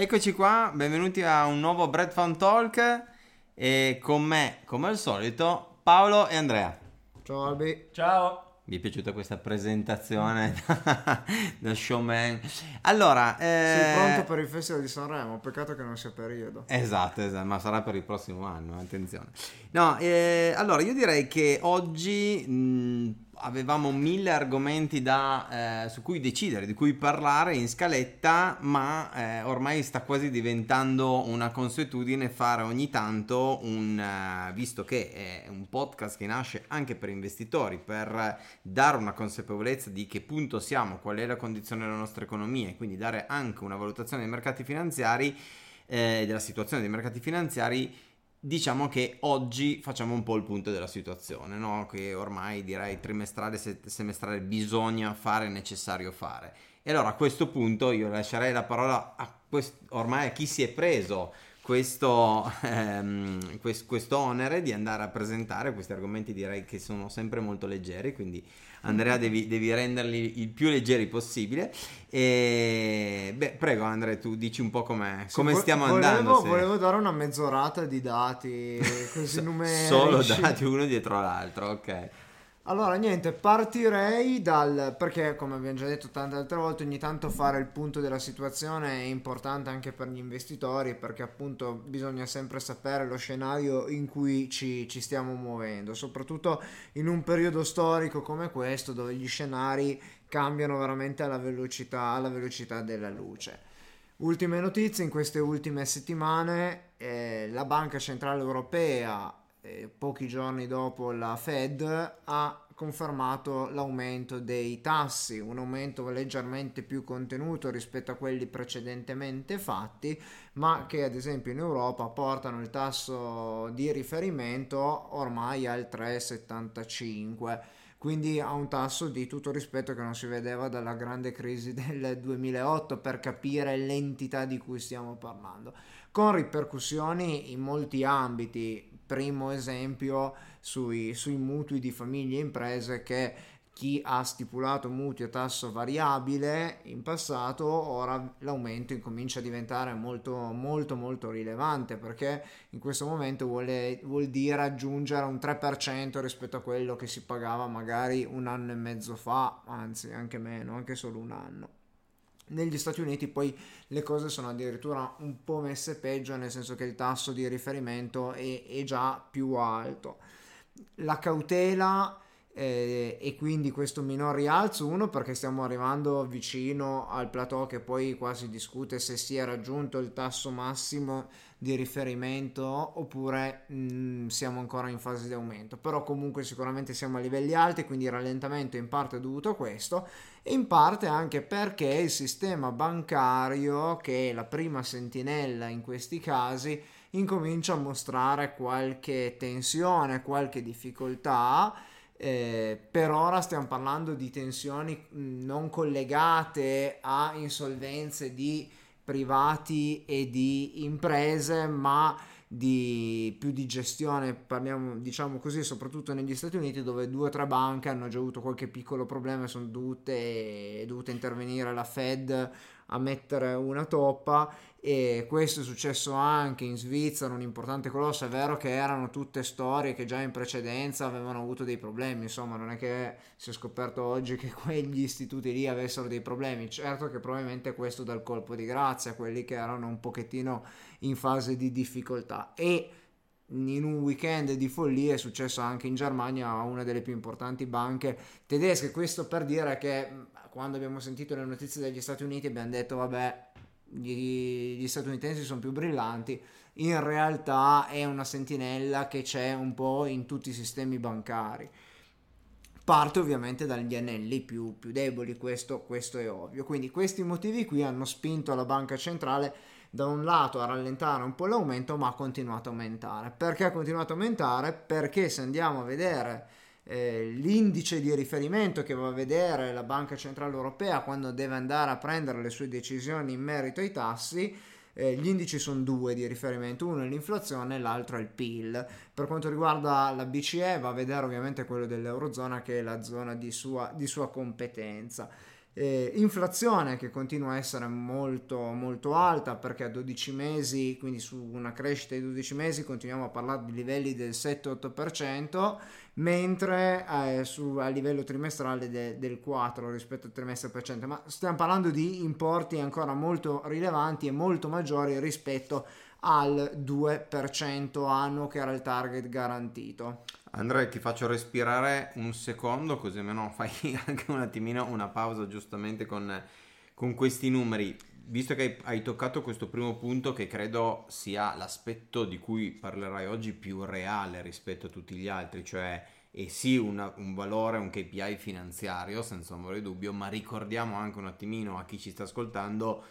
Eccoci qua, benvenuti a un nuovo Bread Fun Talk e con me, come al solito, Paolo e Andrea. Ciao Albi. Ciao. Vi è piaciuta questa presentazione da showman? Allora, eh... sei pronto per il Festival di Sanremo? Peccato che non sia periodo. Esatto, esatto, ma sarà per il prossimo anno, attenzione. No, eh, allora io direi che oggi mh, avevamo mille argomenti da, eh, su cui decidere, di cui parlare in scaletta, ma eh, ormai sta quasi diventando una consuetudine fare ogni tanto un, uh, visto che è un podcast che nasce anche per investitori, per dare una consapevolezza di che punto siamo, qual è la condizione della nostra economia e quindi dare anche una valutazione dei mercati finanziari, eh, della situazione dei mercati finanziari Diciamo che oggi facciamo un po' il punto della situazione, no? che ormai direi trimestrale, semestrale bisogna fare, è necessario fare. E allora a questo punto io lascerei la parola a quest- ormai a chi si è preso questo, ehm, quest- onere di andare a presentare questi argomenti direi che sono sempre molto leggeri, quindi Andrea devi, devi renderli il più leggeri possibile. E beh, prego Andrea, tu dici un po' come stiamo volevo, andando. Se... Volevo dare una mezz'orata di dati così numerici. Solo dati uno dietro l'altro, ok. Allora, niente, partirei dal... perché come abbiamo già detto tante altre volte, ogni tanto fare il punto della situazione è importante anche per gli investitori, perché appunto bisogna sempre sapere lo scenario in cui ci, ci stiamo muovendo, soprattutto in un periodo storico come questo, dove gli scenari cambiano veramente alla velocità, alla velocità della luce. Ultime notizie, in queste ultime settimane eh, la Banca Centrale Europea eh, pochi giorni dopo la Fed ha confermato l'aumento dei tassi, un aumento leggermente più contenuto rispetto a quelli precedentemente fatti, ma che ad esempio in Europa portano il tasso di riferimento ormai al 3,75 quindi a un tasso di tutto rispetto che non si vedeva dalla grande crisi del 2008 per capire l'entità di cui stiamo parlando, con ripercussioni in molti ambiti, primo esempio sui, sui mutui di famiglie e imprese che chi ha stipulato mutui a tasso variabile in passato, ora l'aumento incomincia a diventare molto molto molto rilevante perché in questo momento vuole, vuol dire aggiungere un 3% rispetto a quello che si pagava magari un anno e mezzo fa, anzi anche meno, anche solo un anno. Negli Stati Uniti poi le cose sono addirittura un po' messe peggio, nel senso che il tasso di riferimento è, è già più alto. La cautela eh, e quindi questo minor rialzo, uno perché stiamo arrivando vicino al plateau che poi quasi discute se sia raggiunto il tasso massimo di riferimento oppure mh, mm, siamo ancora in fase di aumento, però comunque sicuramente siamo a livelli alti, quindi il rallentamento in parte è dovuto a questo e in parte anche perché il sistema bancario, che è la prima sentinella in questi casi, incomincia a mostrare qualche tensione, qualche difficoltà. Eh, per ora stiamo parlando di tensioni non collegate a insolvenze di privati e di imprese, ma di, più di gestione, parliamo diciamo così, soprattutto negli Stati Uniti dove due o tre banche hanno già avuto qualche piccolo problema e sono dovute, è dovuta intervenire la Fed a mettere una toppa e questo è successo anche in Svizzera, un importante colosso, è vero che erano tutte storie che già in precedenza avevano avuto dei problemi, insomma non è che si è scoperto oggi che quegli istituti lì avessero dei problemi, certo che probabilmente questo dà il colpo di grazia quelli che erano un pochettino in fase di difficoltà. E in un weekend di follia è successo anche in Germania a una delle più importanti banche tedesche. Questo per dire che quando abbiamo sentito le notizie degli Stati Uniti abbiamo detto vabbè gli, gli statunitensi sono più brillanti, in realtà è una sentinella che c'è un po' in tutti i sistemi bancari. Parte ovviamente dagli anelli più, più deboli, questo, questo è ovvio. Quindi questi motivi qui hanno spinto la banca centrale da un lato a rallentare un po' l'aumento, ma ha continuato a aumentare. Perché ha continuato a aumentare? Perché se andiamo a vedere eh, l'indice di riferimento che va a vedere la Banca Centrale Europea quando deve andare a prendere le sue decisioni in merito ai tassi, eh, gli indici sono due di riferimento, uno è l'inflazione e l'altro è il PIL. Per quanto riguarda la BCE va a vedere ovviamente quello dell'Eurozona che è la zona di sua, di sua competenza. Eh, inflazione che continua a essere molto molto alta perché a 12 mesi, quindi su una crescita di 12 mesi continuiamo a parlare di livelli del 7-8%, mentre eh, su, a livello trimestrale de, del 4 rispetto al trimestre precedente, ma stiamo parlando di importi ancora molto rilevanti e molto maggiori rispetto al 2% annuo che era il target garantito. Andrea, ti faccio respirare un secondo, così almeno fai anche un attimino una pausa giustamente con, con questi numeri. Visto che hai, hai, toccato questo primo punto, che credo sia l'aspetto di cui parlerai oggi più reale rispetto a tutti gli altri, cioè è sì una, un valore, un KPI finanziario, senza ombra di dubbio, ma ricordiamo anche un attimino a chi ci sta ascoltando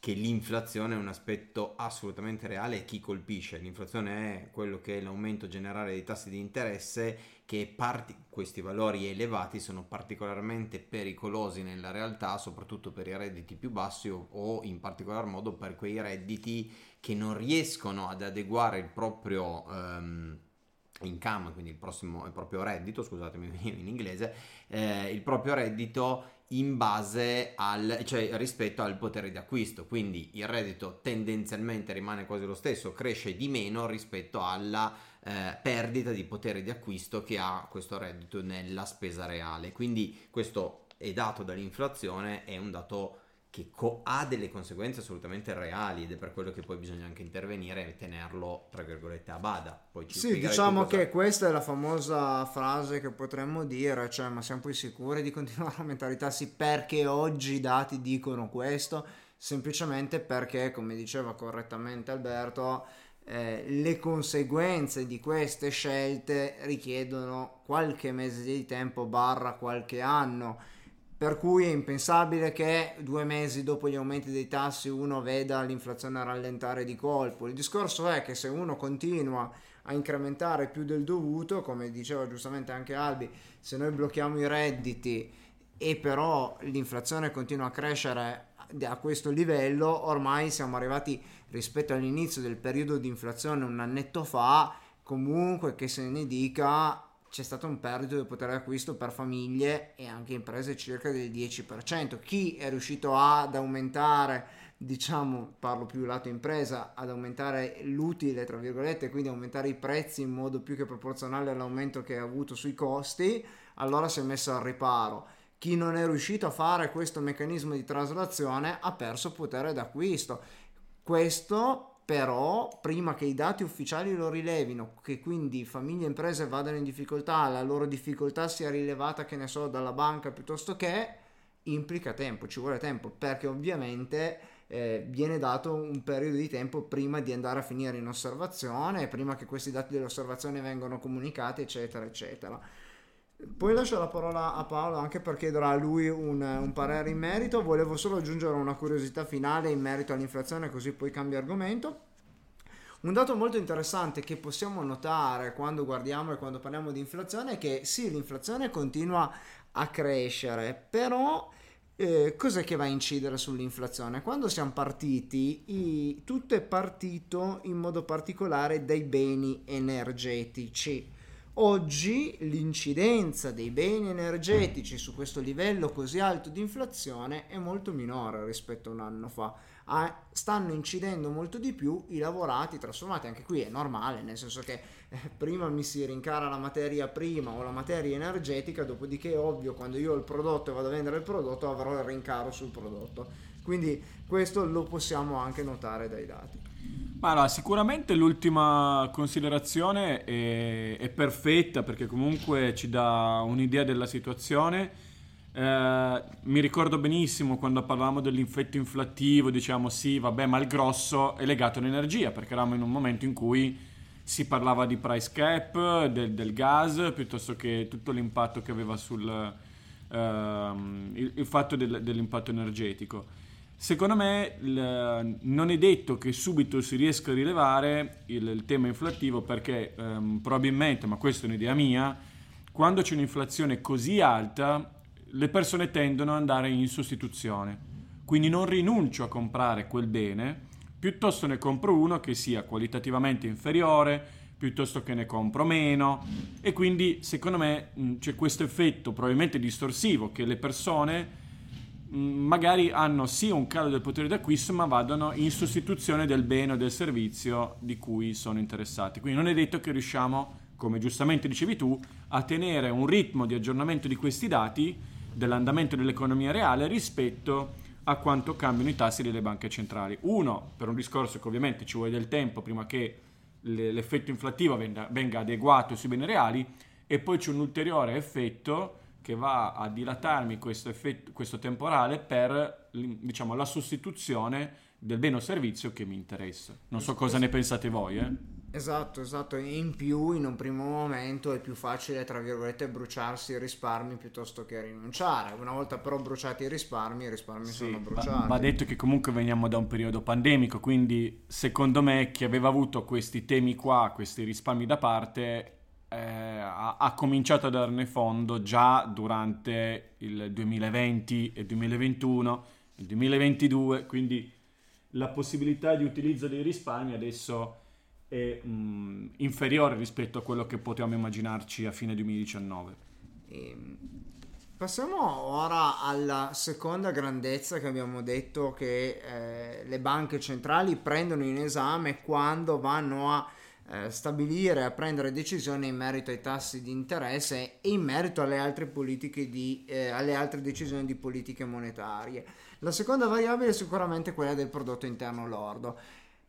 che l'inflazione è un aspetto assolutamente reale e chi colpisce. L'inflazione è quello che è l'aumento generale dei tassi di interesse che parti- questi valori elevati sono particolarmente pericolosi nella realtà, soprattutto per i redditi più bassi o, o in particolar modo per quei redditi che non riescono ad adeguare il proprio um, income, quindi il, prossimo, il proprio reddito, scusatemi in inglese, eh, il proprio reddito in base al, cioè rispetto al potere di acquisto. Quindi il reddito tendenzialmente rimane quasi lo stesso, cresce di meno rispetto alla eh, perdita di potere di acquisto che ha questo reddito nella spesa reale. Quindi questo è dato dall'inflazione, è un dato che co- ha delle conseguenze assolutamente reali ed è per quello che poi bisogna anche intervenire e tenerlo tra virgolette a bada. Poi ci sì, diciamo che questa è la famosa frase che potremmo dire, cioè ma siamo poi sicuri di continuare a tassi perché oggi i dati dicono questo? Semplicemente perché, come diceva correttamente Alberto, eh, le conseguenze di queste scelte richiedono qualche mese di tempo barra qualche anno per cui è impensabile che due mesi dopo gli aumenti dei tassi uno veda l'inflazione rallentare di colpo. Il discorso è che se uno continua a incrementare più del dovuto, come diceva giustamente anche Albi, se noi blocchiamo i redditi e però l'inflazione continua a crescere a questo livello, ormai siamo arrivati rispetto all'inizio del periodo di inflazione un annetto fa, comunque che se ne dica c'è stato un perdito di potere d'acquisto per famiglie e anche imprese circa del 10%. Chi è riuscito ad aumentare, diciamo, parlo più lato impresa, ad aumentare l'utile, tra virgolette, quindi aumentare i prezzi in modo più che proporzionale all'aumento che ha avuto sui costi, allora si è messo al riparo. Chi non è riuscito a fare questo meccanismo di traslazione ha perso potere d'acquisto. Questo però prima che i dati ufficiali lo rilevino, che quindi famiglie e imprese vadano in difficoltà, la loro difficoltà sia rilevata, che ne so, dalla banca piuttosto che, implica tempo, ci vuole tempo, perché ovviamente eh, viene dato un periodo di tempo prima di andare a finire in osservazione, prima che questi dati dell'osservazione vengano comunicati, eccetera, eccetera. Poi lascio la parola a Paolo anche per chiedere a lui un, un, parere in merito. Volevo solo aggiungere una curiosità finale in merito all'inflazione, così poi cambia argomento. Un dato molto interessante che possiamo notare quando guardiamo e quando parliamo di inflazione è che sì, l'inflazione continua a crescere, però eh, cos'è che va a incidere sull'inflazione? Quando siamo partiti, i, tutto è partito in modo particolare dai beni energetici Oggi l'incidenza dei beni energetici su questo livello così alto di inflazione è molto minore rispetto a un anno fa. Ah, stanno incidendo molto di più i lavorati trasformati, anche qui è normale, nel senso che eh, prima mi si rincara la materia prima o la materia energetica, dopodiché è ovvio quando io ho il prodotto e vado a vendere il prodotto avrò il rincaro sul prodotto. Quindi questo lo possiamo anche notare dai dati. Ma allora, sicuramente l'ultima considerazione è, è, perfetta perché comunque ci dà un'idea della situazione. Eh, mi ricordo benissimo quando parlavamo dell'infetto inflattivo, diciamo sì, vabbè, ma il grosso è legato all'energia perché eravamo in un momento in cui si parlava di price cap, del, del gas, piuttosto che tutto l'impatto che aveva sul eh, il, il, fatto del, dell'impatto energetico. Secondo me il, non è detto che subito si riesca a rilevare il, il tema inflattivo perché ehm, probabilmente, ma questa è un'idea mia, quando c'è un'inflazione così alta le persone tendono ad andare in sostituzione. Quindi non rinuncio a comprare quel bene, piuttosto ne compro uno che sia qualitativamente inferiore, piuttosto che ne compro meno e quindi secondo me c'è questo effetto probabilmente distorsivo che le persone magari hanno sì un calo del potere d'acquisto, ma vadano in sostituzione del bene o del servizio di cui sono interessati. Quindi non è detto che riusciamo, come giustamente dicevi tu, a tenere un ritmo di aggiornamento di questi dati dell'andamento dell'economia reale rispetto a quanto cambiano i tassi delle banche centrali. Uno, per un discorso che ovviamente ci vuole del tempo prima che l'effetto inflattivo venga adeguato sui beni reali, e poi c'è un ulteriore effetto che va a dilatarmi questo, effetto, questo temporale per diciamo, la sostituzione del bene o servizio che mi interessa. Non so cosa ne pensate voi. Eh? Esatto, esatto. In più, in un primo momento è più facile, tra virgolette, bruciarsi i risparmi piuttosto che rinunciare. Una volta però bruciati i risparmi, i risparmi sì, sono bruciati. Va, va detto che comunque veniamo da un periodo pandemico, quindi secondo me chi aveva avuto questi temi qua, questi risparmi da parte, eh, ha, ha, cominciato a darne fondo già durante il 2020 e il 2021, il 2022, quindi la possibilità di utilizzo dei risparmi adesso è mh, mm, inferiore rispetto a quello che potevamo immaginarci a fine 2019. E ehm, passiamo ora alla seconda grandezza che abbiamo detto che eh, le banche centrali prendono in esame quando vanno a eh, stabilire, a prendere decisioni in merito ai tassi di interesse e in merito alle altre, di, eh, alle altre decisioni di politiche monetarie. La seconda variabile è sicuramente quella del prodotto interno lordo.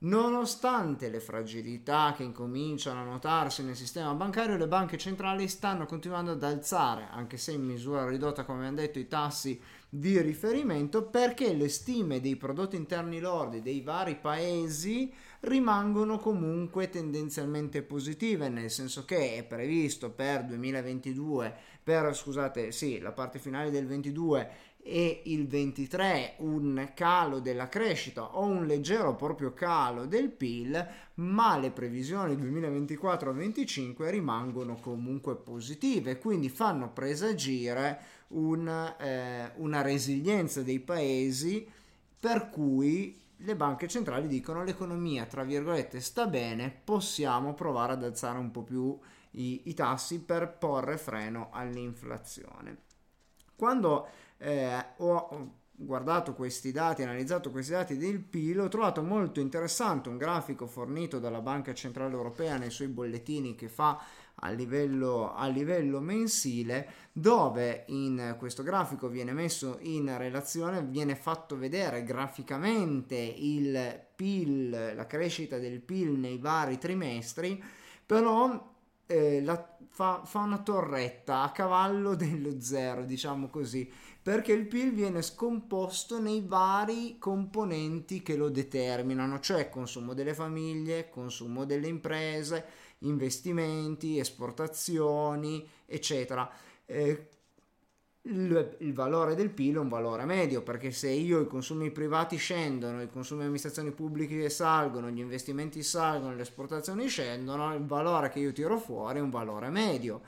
Nonostante le fragilità che incominciano a notarsi nel sistema bancario, le banche centrali stanno continuando ad alzare, anche se in misura ridotta, come abbiamo detto, i tassi di riferimento perché le stime dei prodotti interni lordi dei vari paesi rimangono comunque tendenzialmente positive, nel senso che è previsto per 2022, per scusate, sì, la parte finale del 22 e il 23 un calo della crescita o un leggero proprio calo del PIL, ma le previsioni 2024-2025 rimangono comunque positive, quindi fanno presagire un, eh, una resilienza dei paesi per cui le banche centrali dicono l'economia, tra virgolette, sta bene, possiamo provare ad alzare un po' più i, i tassi per porre freno all'inflazione. Quando eh, ho guardato questi dati, analizzato questi dati del PIL, ho trovato molto interessante un grafico fornito dalla Banca Centrale Europea nei suoi bollettini che fa a livello, a livello mensile dove in questo grafico viene messo in relazione, viene fatto vedere graficamente il PIL, la crescita del PIL nei vari trimestri, però eh, la, fa, fa una torretta a cavallo dello zero, diciamo così, perché il PIL viene scomposto nei vari componenti che lo determinano, cioè consumo delle famiglie, consumo delle imprese, investimenti, esportazioni, eccetera. Eh, il, valore del PIL è un valore medio perché se io i consumi privati scendono, i consumi di amministrazioni pubbliche salgono, gli investimenti salgono, le esportazioni scendono, il valore che io tiro fuori è un valore medio.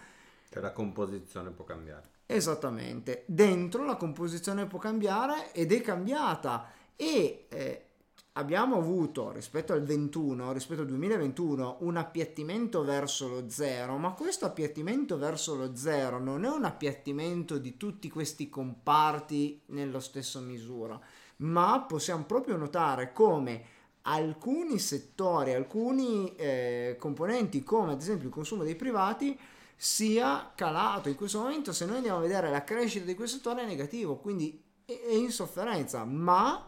Che la composizione può cambiare. Esattamente, dentro la composizione può cambiare ed è cambiata. E eh, abbiamo avuto rispetto al 21, rispetto al 2021, un appiattimento verso lo zero, ma questo appiattimento verso lo zero non è un appiattimento di tutti questi comparti nello stesso misura, ma possiamo proprio notare come alcuni settori, alcuni eh, componenti, come ad esempio il consumo dei privati, sia calato. In questo momento, se noi andiamo a vedere la crescita di quel settore è negativo, quindi è in sofferenza, ma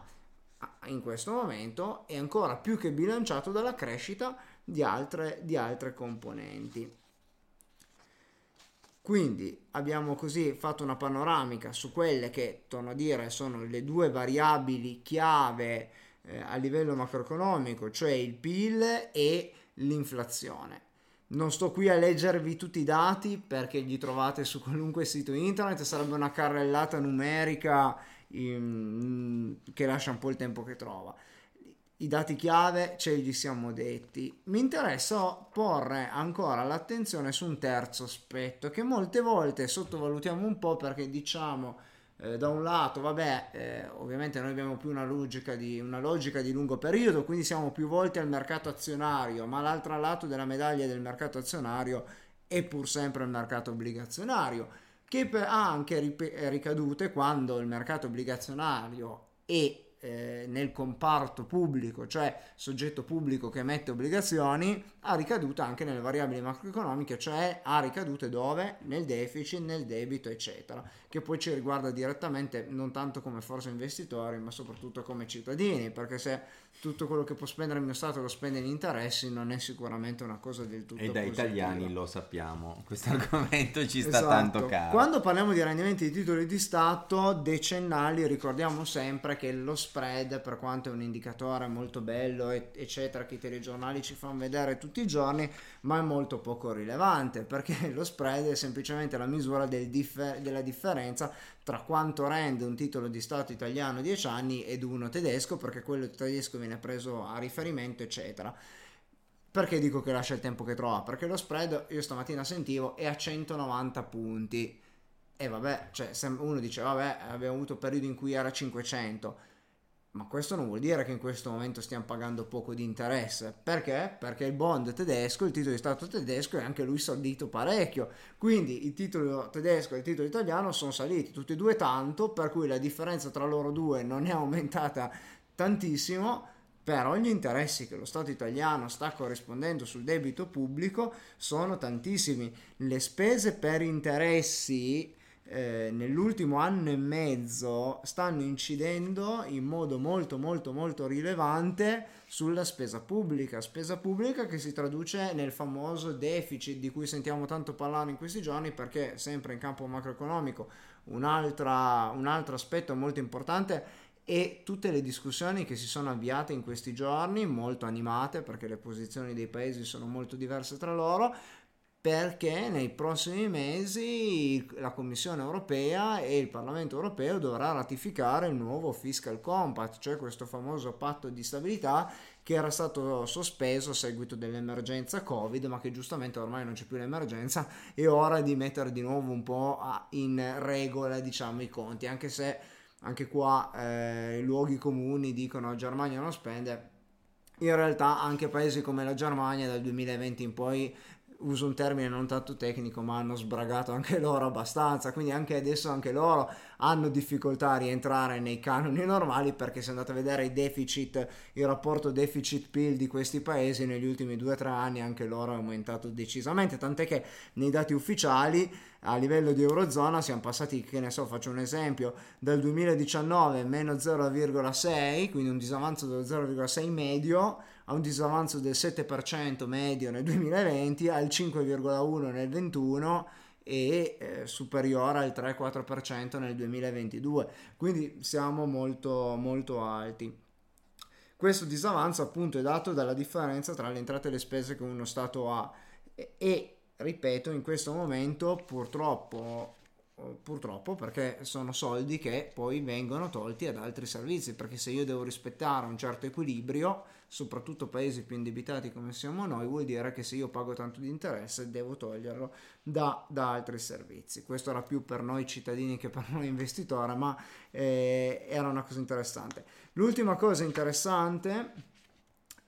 in questo momento è ancora più che bilanciato dalla crescita di altre, di altre componenti. Quindi abbiamo così fatto una panoramica su quelle che, torno a dire, sono le due variabili chiave eh, a livello macroeconomico, cioè il PIL e l'inflazione. Non sto qui a leggervi tutti i dati perché li trovate su qualunque sito internet, sarebbe una carrellata numerica in, che lascia un po' il tempo che trova. I dati chiave ce li siamo detti. Mi interessa porre ancora l'attenzione su un terzo aspetto che molte volte sottovalutiamo un po' perché diciamo eh, da un lato, vabbè, eh, ovviamente noi abbiamo più una logica, di, una logica di lungo periodo, quindi siamo più volti al mercato azionario, ma l'altro lato della medaglia del mercato azionario è pur sempre il mercato obbligazionario che ha anche ricadute quando il mercato obbligazionario e eh, nel comparto pubblico, cioè soggetto pubblico che emette obbligazioni, ha ricadute anche nelle variabili macroeconomiche, cioè ha ricadute dove? Nel deficit, nel debito, eccetera, che poi ci riguarda direttamente non tanto come forse investitori, ma soprattutto come cittadini, perché se tutto quello che può spendere il mio Stato lo spende in interessi non è sicuramente una cosa del tutto E da positiva. italiani lo sappiamo, questo argomento ci sta esatto. tanto caro. Quando parliamo di rendimenti di titoli di Stato decennali ricordiamo sempre che lo spread, per quanto è un indicatore molto bello, eccetera, che i telegiornali ci fanno vedere tutti i giorni, ma è molto poco rilevante perché lo spread è semplicemente la misura del differ- della differenza tra quanto rende un titolo di Stato italiano 10 anni ed uno tedesco, perché quello tedesco viene preso a riferimento, eccetera. Perché dico che lascia il tempo che trova? Perché lo spread, io stamattina sentivo, è a 190 punti. E vabbè, cioè, uno dice, vabbè, abbiamo avuto periodi in cui era 500 ma questo non vuol dire che in questo momento stiamo pagando poco di interesse. Perché? Perché il bond tedesco, il titolo di Stato tedesco, è anche lui salito parecchio. Quindi il titolo tedesco e il titolo italiano sono saliti tutti e due tanto, per cui la differenza tra loro due non è aumentata tantissimo. Però gli interessi che lo Stato italiano sta corrispondendo sul debito pubblico sono tantissimi. Le spese per interessi eh, nell'ultimo anno e mezzo stanno incidendo in modo molto molto molto rilevante sulla spesa pubblica, spesa pubblica che si traduce nel famoso deficit di cui sentiamo tanto parlare in questi giorni perché sempre in campo macroeconomico un, un altro aspetto molto importante e tutte le discussioni che si sono avviate in questi giorni, molto animate perché le posizioni dei paesi sono molto diverse tra loro, perché nei prossimi mesi la Commissione europea e il Parlamento europeo dovrà ratificare il nuovo Fiscal Compact, cioè questo famoso patto di stabilità che era stato sospeso a seguito dell'emergenza Covid, ma che giustamente ormai non c'è più l'emergenza, è ora di mettere di nuovo un po' in regola diciamo, i conti, anche se anche qua eh, i luoghi comuni dicono Germania non spende, in realtà anche paesi come la Germania dal 2020 in poi uso un termine non tanto tecnico, ma hanno sbragato anche loro abbastanza, quindi anche adesso anche loro hanno difficoltà a rientrare nei canoni normali perché se andate a vedere i deficit, il rapporto deficit-PIL di questi paesi negli ultimi 2-3 anni anche loro è aumentato decisamente, tant'è che nei dati ufficiali a livello di Eurozona siamo passati, che ne so, faccio un esempio, dal 2019 meno 0,6, quindi un disavanzo dello 0,6 medio, a un disavanzo del 7% medio nel 2020, al 5,1 nel 2021 e eh, superiore al 3-4% nel 2022 quindi siamo molto molto alti. Questo disavanzo appunto è dato dalla differenza tra le entrate e le spese che uno stato ha. E, e ripeto in questo momento purtroppo purtroppo perché sono soldi che poi vengono tolti ad altri servizi perché se io devo rispettare un certo equilibrio soprattutto paesi più indebitati come siamo noi vuol dire che se io pago tanto di interesse devo toglierlo da, da altri servizi. Questo era più per noi cittadini che per noi investitori ma eh, era una cosa interessante. L'ultima cosa interessante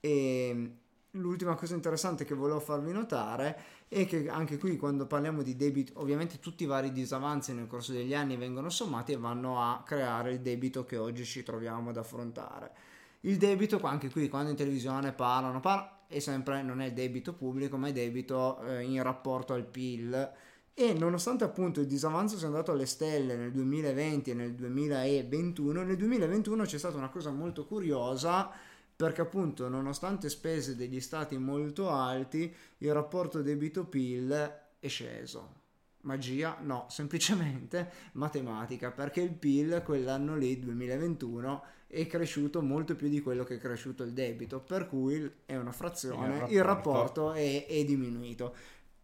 e l'ultima cosa interessante che volevo farvi notare e che anche qui quando parliamo di debito ovviamente tutti i vari disavanzi nel corso degli anni vengono sommati e vanno a creare il debito che oggi ci troviamo ad affrontare. Il debito anche qui quando in televisione parlano parla, e sempre non è debito pubblico ma è debito eh, in rapporto al PIL e nonostante appunto il disavanzo sia andato alle stelle nel 2020 e nel 2021 nel 2021 c'è stata una cosa molto curiosa perché appunto nonostante spese degli stati molto alti il rapporto debito-PIL è sceso. Magia? No, semplicemente matematica, perché il PIL quell'anno lì, 2021, è cresciuto molto più di quello che è cresciuto il debito, per cui è una frazione, il rapporto, è, è, diminuito.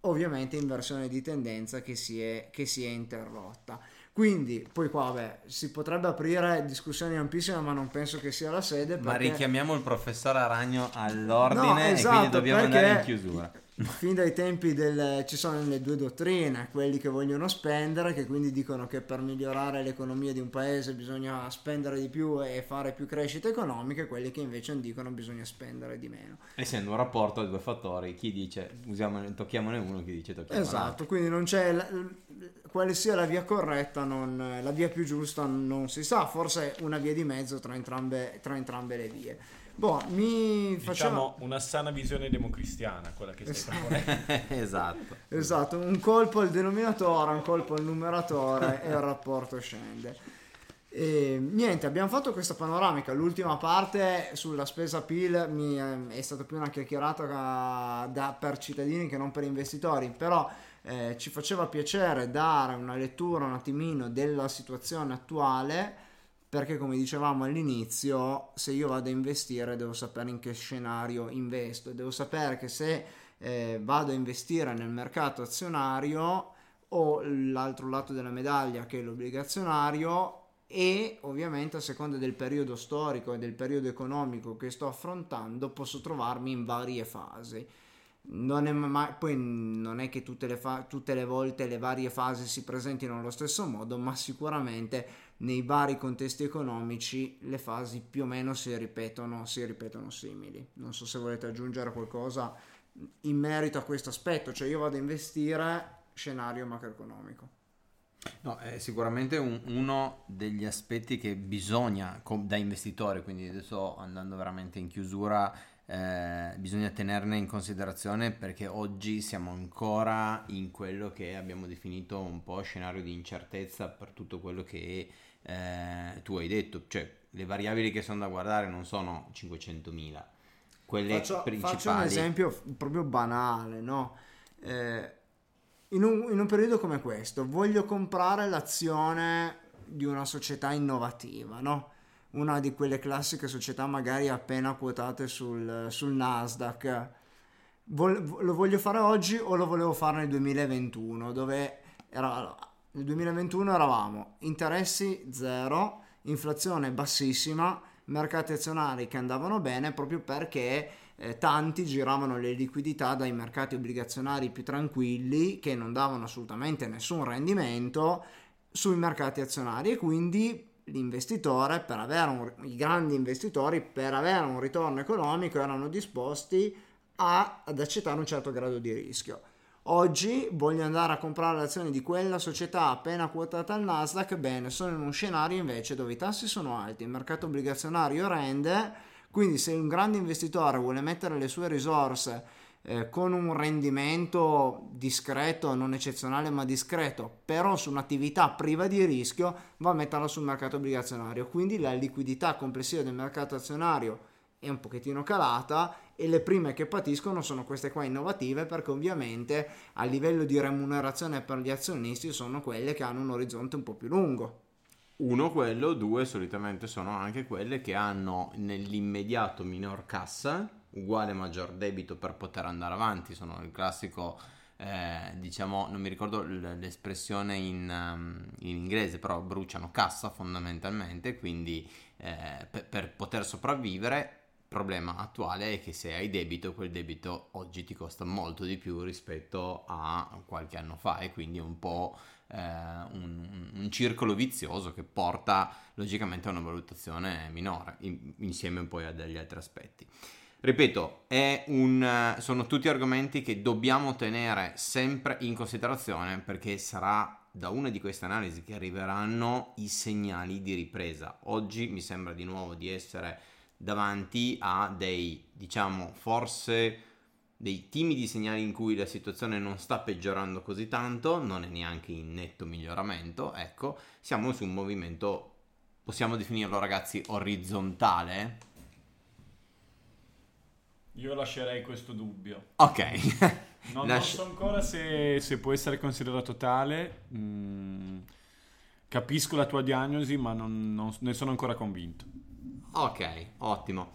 Ovviamente inversione di tendenza che si è, che si è interrotta. Quindi, poi qua, vabbè, si potrebbe aprire discussioni ampissime, ma non penso che sia la sede. Perché... Ma richiamiamo il professor Aragno all'ordine no, esatto, e quindi esatto, dobbiamo andare in chiusura. fin dai tempi del ci sono le due dottrine, quelli che vogliono spendere, che quindi dicono che per migliorare l'economia di un paese bisogna spendere di più e fare più crescita economica, e quelli che invece dicono bisogna spendere di meno. Essendo un rapporto a due fattori, chi dice usiamo, tocchiamone uno, chi dice tocchiamo Esatto, quindi non c'è la- quale sia la via corretta, non- la via più giusta non si sa, forse una via di mezzo tra entrambe, tra entrambe le vie. Boh, mi. Diciamo una sana visione democristiana, quella che stai proponendo. esatto. Esatto, un colpo al denominatore, un colpo al numeratore e il rapporto scende. E, niente, abbiamo fatto questa panoramica. L'ultima parte sulla spesa PIL mi è, è stata più una chiacchierata da- per cittadini che non per investitori, però eh, ci faceva piacere dare una lettura un attimino della situazione attuale perché come dicevamo all'inizio, se io vado a investire devo sapere in che scenario investo, devo sapere che se eh, vado a investire nel mercato azionario o l'altro lato della medaglia che è l'obbligazionario e ovviamente a seconda del periodo storico e del periodo economico che sto affrontando posso trovarmi in varie fasi. Non è mai, poi non è che tutte le, fa- tutte le volte le varie fasi si presentino allo stesso modo, ma sicuramente nei vari contesti economici le fasi più o meno si ripetono, si ripetono simili. Non so se volete aggiungere qualcosa in merito a questo aspetto, cioè io vado a investire scenario macroeconomico. No, è sicuramente un- uno degli aspetti che bisogna, com- da investitore, quindi adesso andando veramente in chiusura, eh, bisogna tenerne in considerazione perché oggi siamo ancora in quello che abbiamo definito un po' scenario di incertezza per tutto quello che eh, tu hai detto, cioè le variabili che sono da guardare non sono 500.000, quelle Faccio, principali. faccio un esempio proprio banale, no? Eh, in, un, in un periodo come questo voglio comprare l'azione di una società innovativa, no? Una di quelle classiche società magari appena quotate sul, sul Nasdaq. Vol- lo voglio fare oggi o lo volevo fare nel 2021 dove era, nel 2021 eravamo interessi zero, inflazione bassissima, mercati azionari che andavano bene proprio perché eh, tanti giravano le liquidità dai mercati obbligazionari più tranquilli che non davano assolutamente nessun rendimento sui mercati azionari e quindi l'investitore per avere un, i grandi investitori per avere un ritorno economico erano disposti a- ad accettare un certo grado di rischio. Oggi voglio andare a comprare le azioni di quella società appena quotata al Nasdaq, bene, sono in un scenario invece dove i tassi sono alti, il mercato obbligazionario rende, quindi se un grande investitore vuole mettere le sue risorse eh, con un rendimento discreto, non eccezionale ma discreto, però su un'attività priva di rischio, va a metterla sul mercato obbligazionario. Quindi la liquidità complessiva del mercato azionario è un pochettino calata e le prime che patiscono sono queste qua innovative perché ovviamente a livello di remunerazione per gli azionisti sono quelle che hanno un orizzonte un po' più lungo. Uno quello, due solitamente sono anche quelle che hanno nell'immediato minor cassa, uguale maggior debito per poter andare avanti, sono il classico, eh, diciamo, non mi ricordo l'espressione in, um, in inglese, però bruciano cassa fondamentalmente, quindi eh, per, per poter sopravvivere il problema attuale è che se hai debito, quel debito oggi ti costa molto di più rispetto a qualche anno fa e quindi è un po' eh, un, un circolo vizioso che porta logicamente a una valutazione minore, in- insieme poi a degli altri aspetti. Ripeto, un, sono tutti argomenti che dobbiamo tenere sempre in considerazione perché sarà da una di queste analisi che arriveranno i segnali di ripresa. Oggi mi sembra di nuovo di essere davanti a dei, diciamo, forse dei timidi segnali in cui la situazione non sta peggiorando così tanto, non è neanche in netto miglioramento, ecco, siamo su un movimento, possiamo definirlo ragazzi, orizzontale? Io lascerei questo dubbio. Ok. Non, Lasci- non so ancora se, se può essere considerato tale. Mm, capisco la tua diagnosi, ma non, non- ne sono ancora convinto. Ok, ottimo.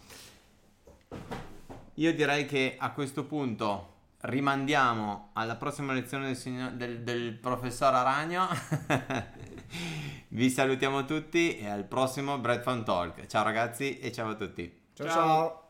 Io direi che a questo punto rimandiamo alla prossima lezione del, signor- del- del professor Aragno. Vi salutiamo tutti e al prossimo Bread Fun Talk. Ciao ragazzi e ciao a tutti. ciao. Ciao. ciao.